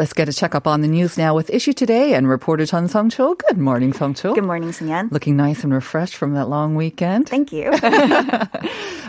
Let's get a checkup on the news now with Issue Today and reporter Chun Sung Cho. Good morning, Sung Cho. Good morning, Sunyan. Looking nice and refreshed from that long weekend. Thank you.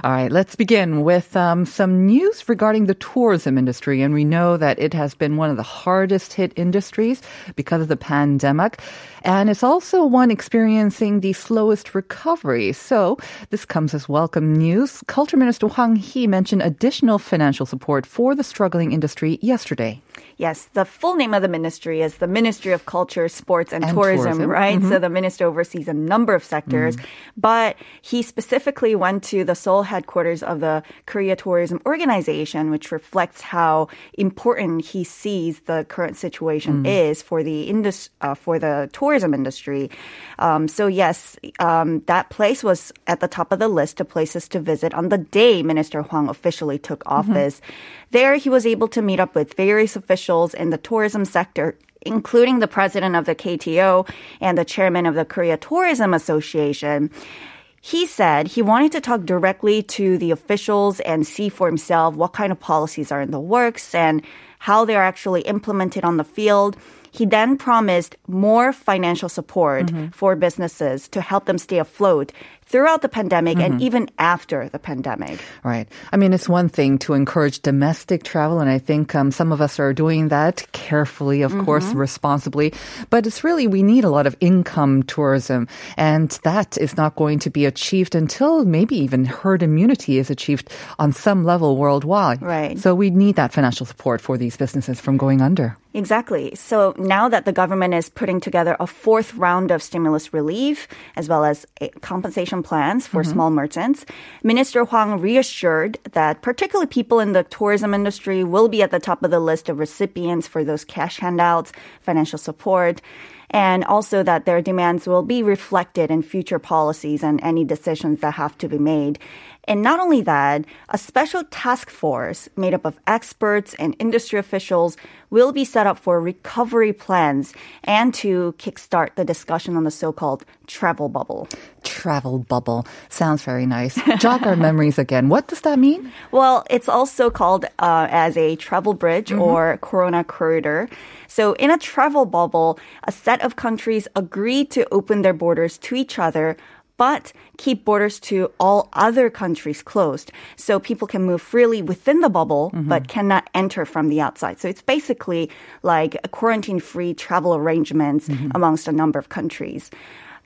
All right, let's begin with um, some news regarding the tourism industry. And we know that it has been one of the hardest hit industries because of the pandemic. And it's also one experiencing the slowest recovery. So this comes as welcome news. Culture Minister Hwang Hee mentioned additional financial support for the struggling industry yesterday. Yes, the full name of the ministry is the Ministry of Culture, Sports, and, And Tourism, Tourism. right? Mhm. So the minister oversees a number of sectors, but he specifically went to the Seoul headquarters of the Korea Tourism Organization, which reflects how important he sees the current situation is for the indus- uh, for the tourism industry. Um, so yes, um, that place was at the top of the list of places to visit on the day Minister Hwang officially took office. There, he was able to meet up with various officials in the tourism sector, including the president of the KTO and the chairman of the Korea Tourism Association. He said he wanted to talk directly to the officials and see for himself what kind of policies are in the works and how they're actually implemented on the field. He then promised more financial support mm-hmm. for businesses to help them stay afloat throughout the pandemic and even after the pandemic. Right. I mean, it's one thing to encourage domestic travel, and I think um, some of us are doing that carefully, of course, responsibly. But it's really, we need a lot of income tourism, and that is not going to be achieved until maybe even herd immunity is achieved on some level worldwide. Right. So we need that financial support for these businesses from going under. Exactly. So now that the government is putting together a fourth round of stimulus relief, as well as eh, plans for mm-hmm. small merchants, Minister Hwang reassured that particularly people in the tourism industry will be at the top of the list of recipients for those cash handouts, financial support, and also that their demands will be reflected in future policies and any decisions that have to be made. And not only that, a special task force made up of experts and industry officials will be set up for recovery plans and to kickstart the discussion on the so-called travel bubble. Travel bubble sounds very nice. Jog our memories again. What does that mean? Well, it's also called uh, as a travel bridge or Corona corridor. So, in a travel bubble, a set of countries agree to open their borders to each other. But keep borders to all other countries closed. So people can move freely within the bubble, mm-hmm. but cannot enter from the outside. So it's basically like a quarantine free travel arrangements mm-hmm. amongst a number of countries.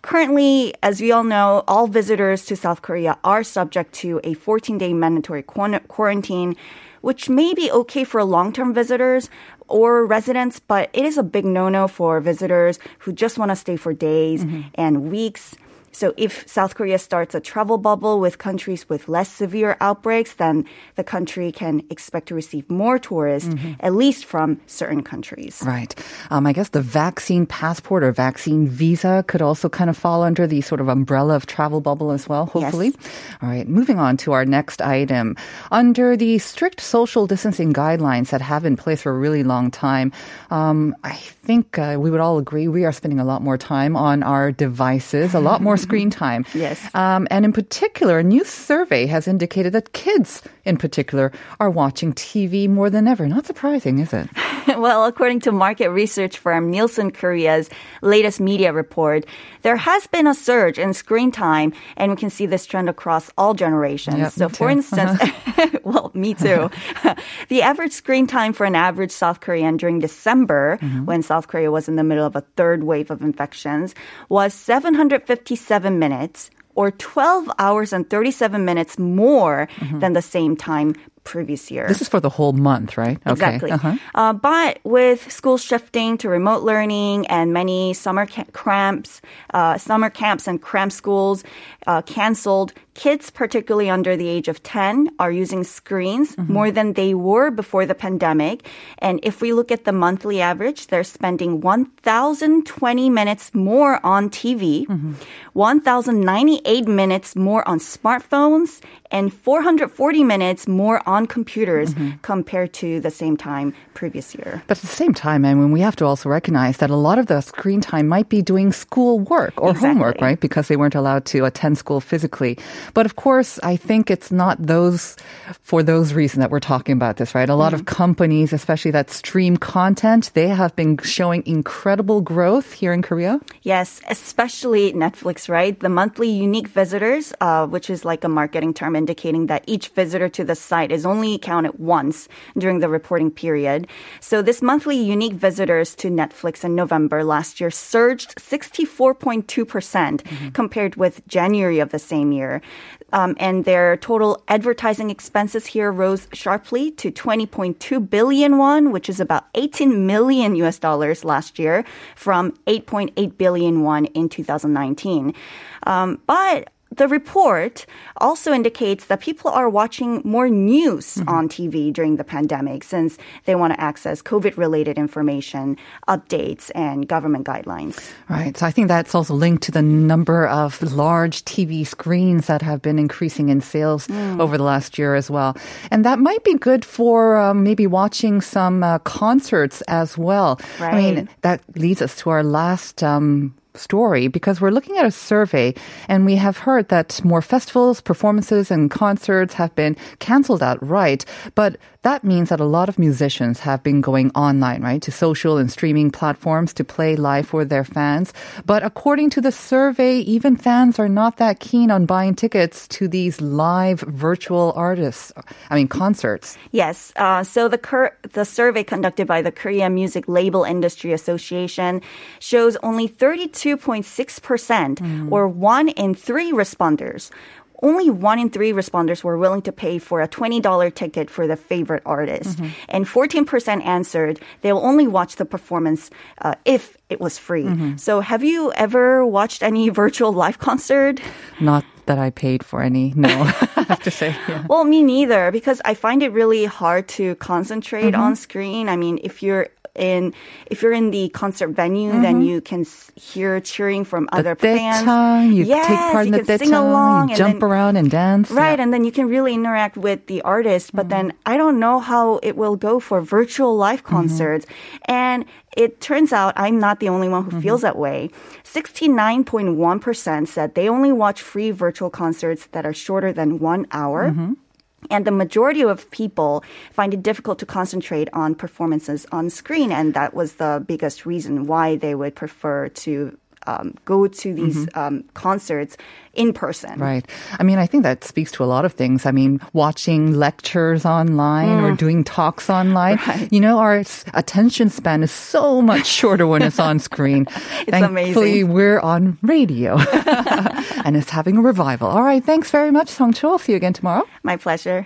Currently, as we all know, all visitors to South Korea are subject to a 14 day mandatory quarantine, which may be okay for long term visitors or residents, but it is a big no no for visitors who just want to stay for days mm-hmm. and weeks. So if South Korea starts a travel bubble with countries with less severe outbreaks, then the country can expect to receive more tourists, at least from certain countries. Right. Um, I guess the vaccine passport or vaccine visa could also kind of fall under the sort of umbrella of travel bubble as well, hopefully. Yes. All right. Moving on to our next item. Under the strict social distancing guidelines that have been in place for a really long time, um, I think uh, we would all agree we are spending a lot more time on our devices, a lot more screen mm-hmm. time. Yes. Um, and in particular, a new survey has indicated that kids in particular are watching TV more than ever. Not surprising, is it? well, according to market research firm Nielsen Korea's latest media report, there has been a surge in screen time, and we can see this trend across all generations. Yep, so, for instance, uh-huh. well, me too. the average screen time for an average South Korean during December, mm-hmm. when South Korea was in the middle of a third wave of infections, was 757 minutes. Or 12 hours and 37 minutes more than the same time previous year. This is for the whole month, right? Okay. Exactly. Uh-huh. Uh, but with schools shifting to remote learning and many summer ca- cramps, uh, summer camps and cramp schools uh, canceled, kids, particularly under the age of 10, are using screens Mm-hmm. more than they were before the pandemic. And if we look at the monthly average, they're spending 1,020 minutes more on TV, Mm-hmm. 1,098 minutes more on smartphones, and 440 minutes more on computers Mm-hmm. compared to the same time previous year. But at the same time, I mean, we have to also recognize that a lot of the screen time might be doing school work or homework, right? Because they weren't allowed to attend school physically. But of course, I think it's not those, for those reasons that we're talking about this, right? A lot of companies, especially that stream content, they have been showing incredible growth here in Korea. Yes, especially Netflix, right? The monthly unique visitors, uh, which is like a marketing term indicating that each visitor to the site is only counted once during the reporting period. So this monthly unique visitors to Netflix in November last year surged 64.2% compared with January of the same year. Um, and their total advertising expenses here rose sharply to 20.2 billion won, which is about 18 million US dollars last year from 8.8 billion won in 2019. Um, but the report also indicates that people are watching more news on TV during the pandemic since they want to access COVID related information, updates, and government guidelines. Right. So I think that's also linked to the number of large TV screens that have been increasing in sales over the last year as well. And that might be good for um, maybe watching some uh, concerts as well. I mean, that leads us to our last um, story because we're looking at a survey and we have heard that more festivals, performances, and concerts have been canceled outright. But that means that a lot of musicians have been going online, right, to social and streaming platforms to play live for their fans. But according to the survey, even fans are not that keen on buying tickets to these live virtual artists, I mean, concerts. Yes. Uh, so the cur- the survey conducted by the Korea Music Label Industry Association shows only 32.6 percent, or one in three responders. Only one in three responders were willing to pay for a $20 ticket for the favorite artist. Mm-hmm. And 14% answered they will only watch the performance uh, if it was free. Mm-hmm. So, have you ever watched any virtual live concert? Not that I paid for any, no, I have to say. Yeah. Well, me neither, because I find it really hard to concentrate mm-hmm. on screen. I mean, if you're in if you're in the concert venue, then mm-hmm. you can hear cheering from other the fans. you yes, take part in you the can sing along, you jump then, around and dance. Right, Yeah. and then you can really interact with the artist. But then mm-hmm. I don't know how it will go for virtual live mm-hmm. concerts. And it turns out I'm not the only one who feels that way. 69.1% said they only watch free virtual concerts that are shorter than one hour. And the majority of people find it difficult to concentrate on performances on screen. And that was the biggest reason why they would prefer to um, go to these um, concerts in person. Right. I mean, I think that speaks to a lot of things. I mean, watching lectures online or doing talks online. You know, our attention span is so much shorter when it's on screen. It's Thankfully, amazing. we're on radio and it's having a revival. All right. Thanks very much, Song Chul. See you again tomorrow. My pleasure.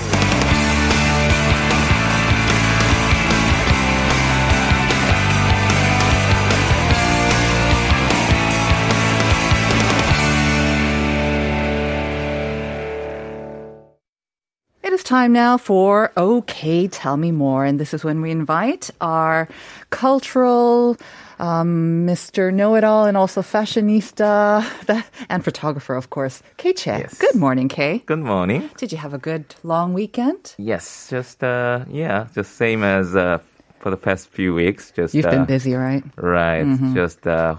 Time now for OK, Tell Me More. And this is when we invite our cultural um, Mr. Know It All and also fashionista the, and photographer, of course, Kay Che. Yes. Good morning, Kay. Good morning. Did you have a good long weekend? Yes, just uh, yeah, just same as uh, for the past few weeks. Just You've uh, been busy, right? right? Just uh,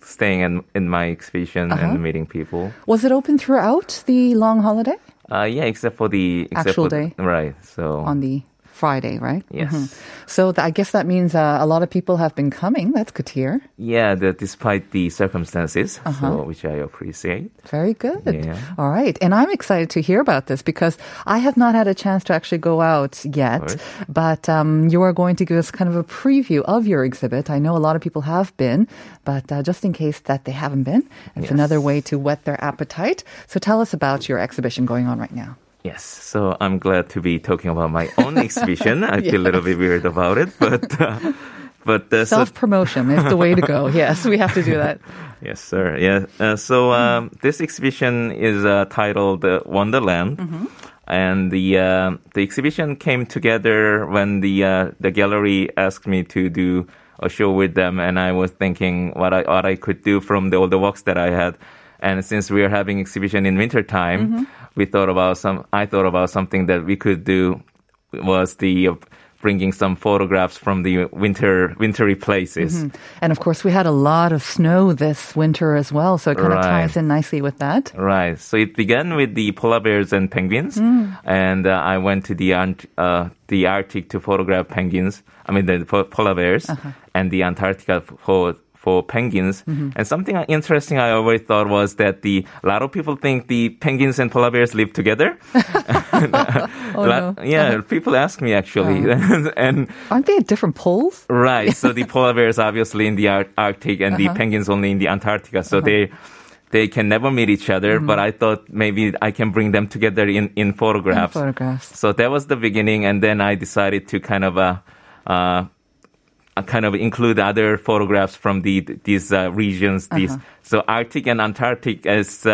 staying in in my exhibition Uh-huh. and meeting people. Was it open throughout the long holiday Uh, yeah, except for the except Actual for the- day. right? So on the Friday, right? Yes. Mhm. So th- I guess that means uh, a lot of people have been coming. That's good to hear. Yeah, that despite the circumstances, Uh-huh. so which I appreciate. Very good. Yeah. All right. And I'm excited to hear about this because I have not had a chance to actually go out yet. But um, you are going to give us kind of a preview of your exhibit. I know a lot of people have been, but uh, just in case that they haven't been, it's Yes. another way to whet their appetite. So tell us about your exhibition going on right now. Yes, so I'm glad to be talking about my own exhibition. I feel a little bit weird about it, but uh, but uh, Self promotion is the way to go. Yes, we have to do that. Yes, sir. Yeah. Uh, so um, this exhibition is uh, titled uh, Wonderland, and the uh, the exhibition came together when the uh, the gallery asked me to do a show with them, and I was thinking what I what I could do from the all the works that I had. And since we are having exhibition in winter time, we thought about some. I thought about something that we could do was the uh, bringing some photographs from the winter wintry places. And of course, we had a lot of snow this winter as well, so it kind of ties in nicely with that. Right. So it began with the polar bears and penguins, and uh, I went to the uh, the Arctic to photograph penguins. I mean the po- polar bears, and the Antarctica for for penguins. And something interesting I always thought was that the a lot of people think the penguins and polar bears live together. Oh, lot- no. Yeah, people ask me actually, and Aren't they at different poles? Right. So the polar bears obviously in the Ar- Arctic and Uh-huh. the penguins only in the Antarctica. So they they can never meet each other. Mm-hmm. But I thought maybe I can bring them together in in photographs. Photographs. So that was the beginning, and then I decided to kind of uh, uh, kind of include other photographs from the these uh, regions. These Uh-huh. so Arctic and Antarctic is.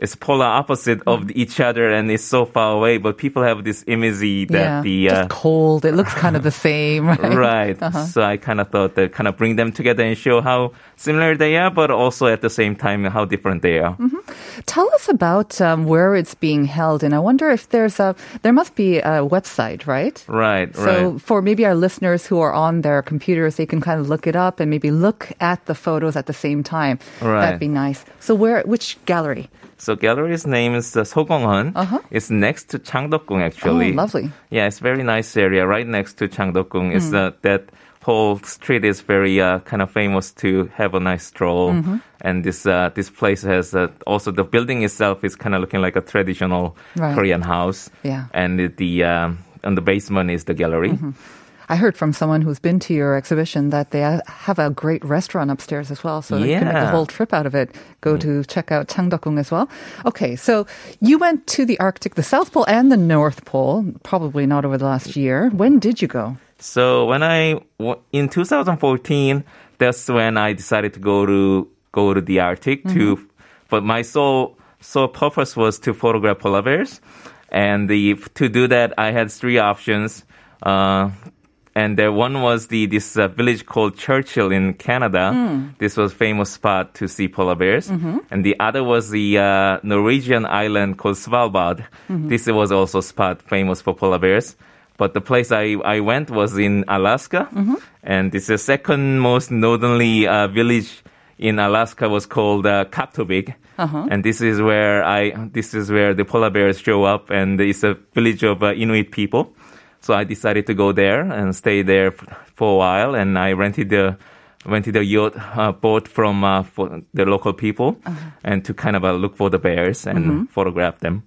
Is polar opposite of Mm-hmm. each other and it's so far away, but people have this yeah, that the uh, cold. It looks kind of the same, right? right. Uh-huh. So I kind of thought that kind of bring them together and show how similar they are, but also at the same time how different they are. Mm-hmm. Tell us about um, where it's being held, and I wonder if there's a there must be a website, right? Right, So right. for maybe our listeners who are on their computers, they can kind of look it up and maybe look at the photos at the same time. Right. That'd be nice. So where, which gallery? So gallery's name is uh, Sogonghun. Uh-huh. It's next to Changdeokgung actually. Oh, lovely. Yeah, it's very nice area right next to Changdeokgung. It's Mm. uh, that whole street is very uh, kind of famous to have a nice stroll. Mm-hmm. And this uh, this place has uh, also the building itself is kind of looking like a traditional Right. Korean house. Yeah. And the, the um, on the basement is the gallery. I heard from someone who's been to your exhibition that they have a great restaurant upstairs as well. So you can make a whole trip out of it. Go to check out Changdeokgung as well. Okay, so you went to the Arctic, the South Pole and the North Pole, probably not over the last year. When did you go? So when I in 2014, that's when I decided to go to go to the Arctic to. But my sole sole purpose was to photograph polar bears, and the to do that I had three options. Uh, and there one was the this uh, village called Churchill in Canada. This was famous spot to see polar bears, and the other was the uh, Norwegian island called Svalbard. This was also spot famous for polar bears. But the place I, I went was in Alaska, and this the second most northerly uh, village in Alaska was called uh, Kaktovik. And this is where I this is where the polar bears show up, and it's a village of uh, Inuit people. So I decided to go there and stay there for a while, and I rented the rented a yacht uh, boat from uh, for the local people, and to kind of uh, look for the bears and photograph them.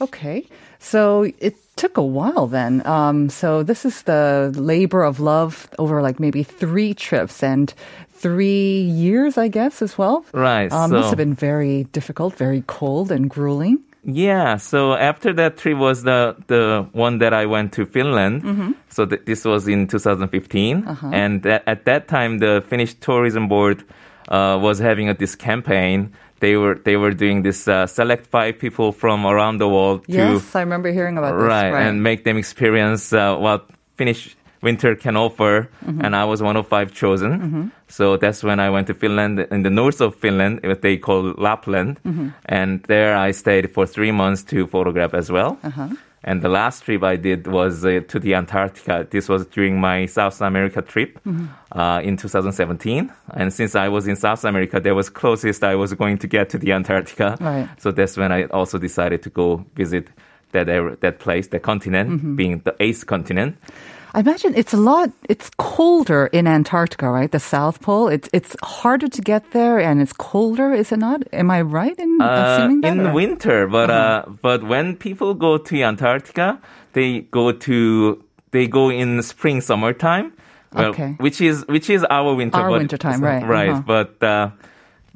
Okay. So it took a while then. Um, so this is the labor of love over like maybe three trips and three years, I guess, as well. Right, Um, so- must have been very difficult, very cold and grueling. Yeah. So after that trip was the the one that I went to Finland. So th- this was in 2015, and that, at that time the Finnish tourism board uh, was having a, this campaign. They were they were doing this uh, select five people from around the world to Yes, I remember hearing about this. right, and make them experience uh, what Finnish winter can offer. And I was one of five chosen. So that's when I went to Finland, in the north of Finland, what they call Lapland. And there I stayed for three months to photograph as well. And the last trip I did was uh, to the Antarctica. This was during my South America trip uh, in 2017. And since I was in South America, that was closest I was going to get to the Antarctica. Right. So that's when I also decided to go visit that that place, that continent, Mm-hmm. being the eighth continent. I imagine it's a lot. It's colder in Antarctica, right? The South Pole. It's it's harder to get there, and it's colder, is it not? Am I right in Uh, assuming that? in or- winter, but uh, but when people go to Antarctica, they go to they go in spring, summertime. Well, Okay. which is which is our winter. Our but, winter time, right, Right, uh-huh. but. Uh,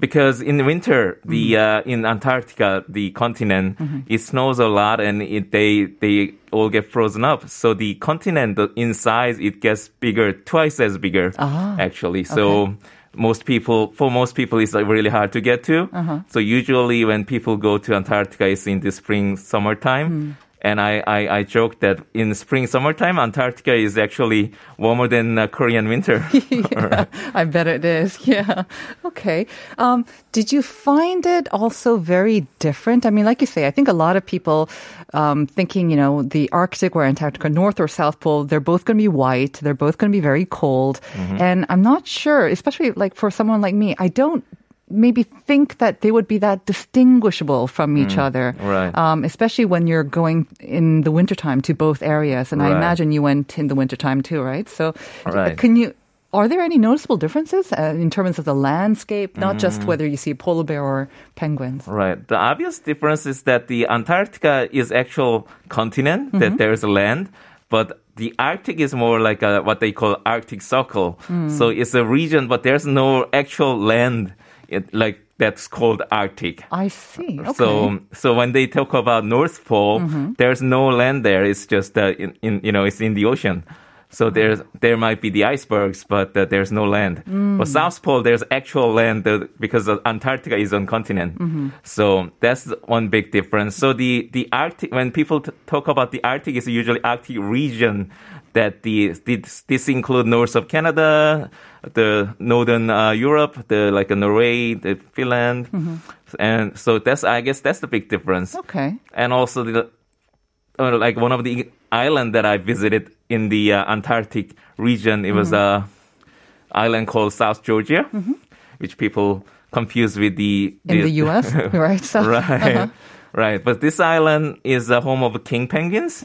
because in winter, the Mm-hmm. uh, in Antarctica, the continent, it snows a lot, and it, they they all get frozen up. So the continent the- in size it gets bigger, twice as bigger, Ah, actually. So most people, for most people, it's like really hard to get to. Uh-huh. So usually when people go to Antarctica, it's in the spring, summertime. Hmm. And I, I, I joke that in spring, summertime, Antarctica is actually warmer than uh, Korean winter. yeah, I bet it is. Yeah. Okay. Um, did you find it also very different? I mean, like you say, I think a lot of people um, thinking, you know, the Arctic or Antarctica, North or South Pole, they're both going to be white. They're both going to be very cold. And I'm not sure, especially like for someone like me, I don't maybe think that they would be that distinguishable from each other. right. Um, especially when you're going in the wintertime to both areas. And I imagine you went in the wintertime too, right? So Right. can you, are there any noticeable differences uh, in terms of the landscape, not Mm. just whether you see polar bear or penguins? Right. The obvious difference is that the Antarctica is actual continent, that there's land, but the Arctic is more like a, what they call Arctic Circle. So it's a region, but there's no actual land it, like that's called Arctic. I see. Okay. So, so when they talk about North Pole, there's no land there. It's just uh, in, in, you know, it's in the ocean. So there's there might be the icebergs, but uh, there's no land. But South Pole, there's actual land uh, because Antarctica is on continent. So that's one big difference. So the the Arctic, when people t- talk about the Arctic, it's usually Arctic region. That the this, this include north of Canada, the northern uh, Europe, the like uh, Norway, the Finland, and so that's I guess that's the big difference. okay. And also the uh, like one of the island that I visited in the uh, Antarctic region. It was a island called South Georgia, which people confuse with the In the U.S., right? So, right, right. But this island is the home of king penguins,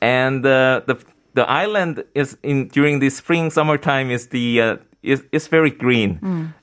and uh, the the island is in during the spring summertime is the uh, is is very green,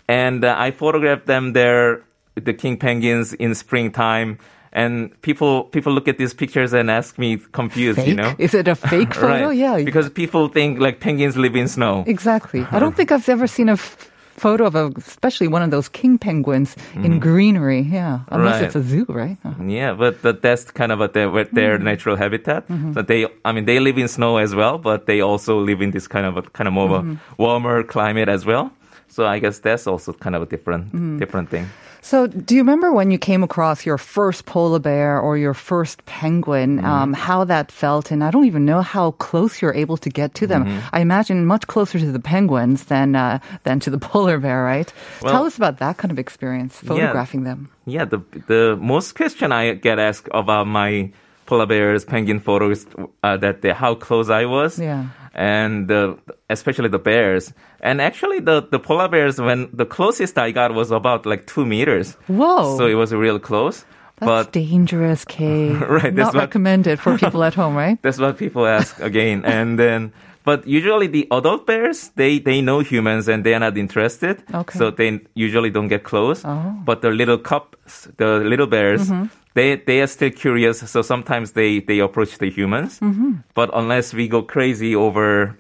and uh, I photographed them there, the king penguins in springtime. And people people look at these pictures and ask me confused, Fake? you know, Is it a fake photo? right? Yeah. because people think like penguins live in snow. Exactly. I don't think I've ever seen a f- photo of a, especially one of those king penguins in mm-hmm. greenery. Yeah. Unless Right. it's a zoo, right? Uh, Yeah, but, but that's kind of a, their, their mm-hmm. natural habitat. Mm-hmm. So they, I mean, they live in snow as well, but they also live in this kind of a kind of more a warmer climate as well. So I guess that's also kind of a different different thing. So, do you remember when you came across your first polar bear or your first penguin, um, how that felt? And I don't even know how close you're able to get to them. I imagine much closer to the penguins than uh, than to the polar bear, right? Tell us about that kind of experience, photographing them. Yeah, the the most question I get asked about my polar bears, penguin photos, uh, that how close I was. Yeah. And uh, especially the bears. And actually, the, the polar bears, when the closest I got was about like two meters. Whoa. So it was real close. That's dangerous, Kay. Right, that's Not what- recommended for people at home, right? That's what people ask again. And then, but usually the adult bears, they, they know humans and they are not interested. Okay. So they usually don't get close. Oh. But the little cubs, the little bears, they, they are still curious. So sometimes they, they approach the humans. Mm-hmm. But unless we go crazy over,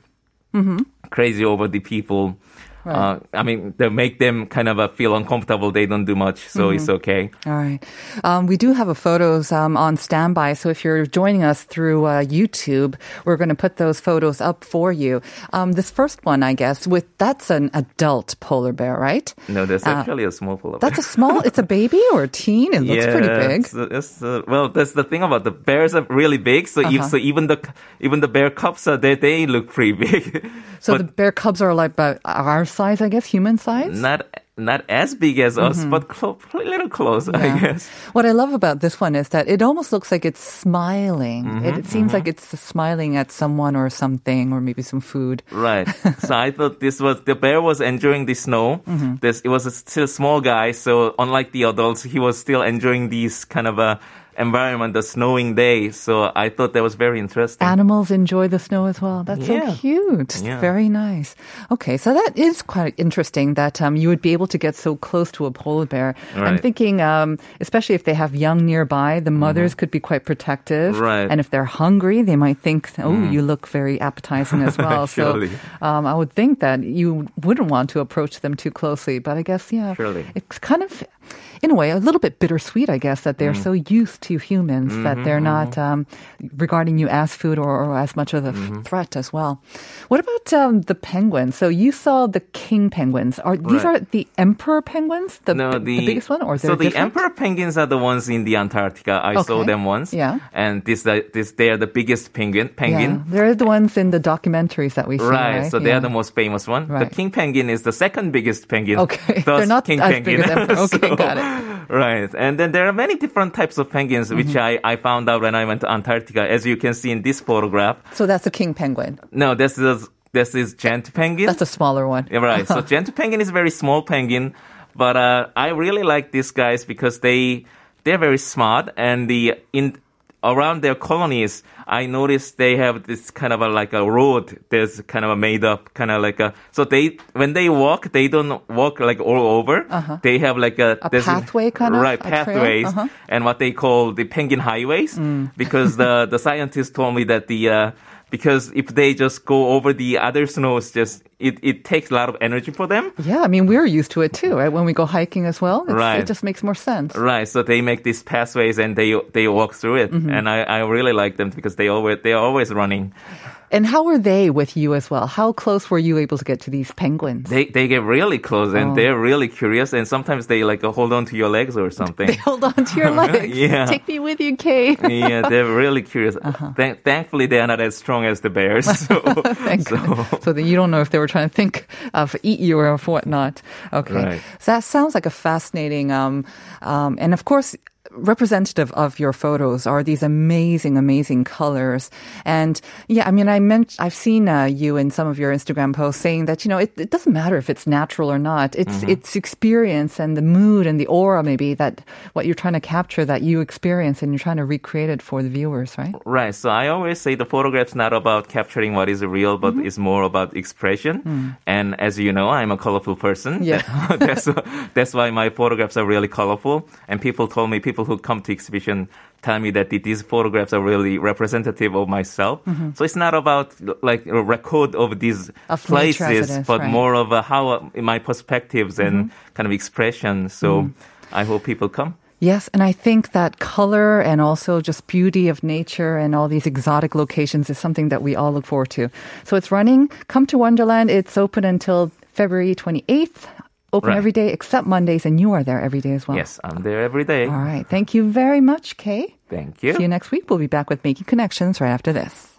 mm-hmm. crazy over the people, uh, I mean, they make them kind of uh, feel uncomfortable. They don't do much. So it's okay. All right. Um, we do have a photos um, on standby. So if you're joining us through uh, YouTube, we're going to put those photos up for you. Um, this first one, I guess, with that's an adult polar bear, right? No, that's Uh, actually a small polar bear. That's a small. It's a baby or a teen. It looks pretty big. It's, it's, uh, well, that's the thing about the bears are really big. So, Uh-huh. if, so even the even the bear cubs are they they look pretty big. So but the bear cubs are like about our size, I guess, human size. not not as big as us, but clo- a little close, I Mm-hmm. Guess. What I love about this one is that it almost looks like it's smiling. Mm-hmm, it, it seems like it's smiling at someone or something, or maybe some food. Right. so I thought this was the bear was enjoying the snow. Mm-hmm. This it was a still small guy, so unlike the adults, he was still enjoying these kind of a environment, the snowing day. So I thought that was very interesting. Animals enjoy the snow as well. That's Yeah. so cute. Yeah. Very nice. Okay, so that is quite interesting that um, you would be able to get so close to a polar bear. I'm thinking, um, especially if they have young nearby, the mothers could be quite protective. Mm-hmm. Right. Mm. And if they're hungry, they might think, oh, you look very appetizing as well. So um, I would think that you wouldn't want to approach them too closely. But I guess, yeah, Surely. it's kind of, in a way, a little bit bittersweet, I guess, that Mm. they're so used to humans that Mm-hmm, they're not um, regarding you as food or, or as much of a Mm-hmm. threat as well. What about um, the penguins? So you saw the king penguins. Are these Right. are the emperor penguins? The, no, the, the biggest one, or so the different? emperor penguins are the ones in the Antarctica. I saw them once. Yeah. and this the this they are the biggest penguin. Penguin. Yeah, they're the ones in the documentaries that we see. Right, Right, so they Yeah. are the most famous one. The king penguin is the second biggest penguin. Okay, they're not king as penguin. big as emperor. Okay, So- got it. Right, and then there are many different types of penguins, Mm-hmm. which I, I found out when I went to Antarctica. As you can see in this photograph, So that's the king penguin. no, this is this is gentoo penguin. That's a smaller one. Yeah, right. So gentoo penguin is a very small penguin, but uh, I really like these guys because they they're very smart and the in around their colonies. I noticed they have this kind of a, like a road that's kind of a made up, kind of like a. So they when they walk, they don't walk like all over. They have like a, Uh-huh. A pathway kind of? right pathways Uh-huh. and what they call the penguin highways because the the scientists told me that the uh, because if they just go over the other snows, just it, it takes a lot of energy for them. Yeah, I mean we're used to it too, right? When we go hiking as well, it's, Right. it just makes more sense. Right, so they make these pathways and they they walk through it, Mm-hmm. and I, I really like them because they always they are always running. And how were they with you as well? How close were you able to get to these penguins? They they get really close Oh. and they're really curious, and sometimes they like hold on to your legs or something. They hold on to your legs. Yeah. Take me with you, Kay. yeah, they're really curious. Uh-huh. Thank- thankfully, they are not as strong as the bears. So, so. So that you don't know if they were trying to think of eat you or of whatnot. Okay. Right. So that sounds like a fascinating, um, um, and of course, representative of your photos are these amazing, amazing colors. And yeah, I mean, I meant, I've seen uh, you in some of your Instagram posts saying that, you know, it, it doesn't matter if it's natural or not. It's, Mm-hmm. it's experience and the mood and the aura maybe that what you're trying to capture that you experience and you're trying to recreate it for the viewers, right? Right. So I always say the photograph's not about capturing what is real, but Mm-hmm. it's more about expression. Mm. And as you know, I'm a colorful person. Yeah. that's that's why my photographs are really colorful. And people told me, people who come to exhibition tell me that these photographs are really representative of myself. So it's not about like a record of these Mm-hmm. Of nature as it places, but right. more of a how uh, my perspectives and Mm-hmm. kind of expression. So I hope people come. Yes, and I think that color and also just beauty of nature and all these exotic locations is something that we all look forward to. So it's running. Come to Wonderland. It's open until February 28th. Open Right. every day except Mondays, and you are there every day as well. Yes, I'm there every day. All right. Thank you very much, Kay. Thank you. See you next week. We'll be back with Making Connections right after this.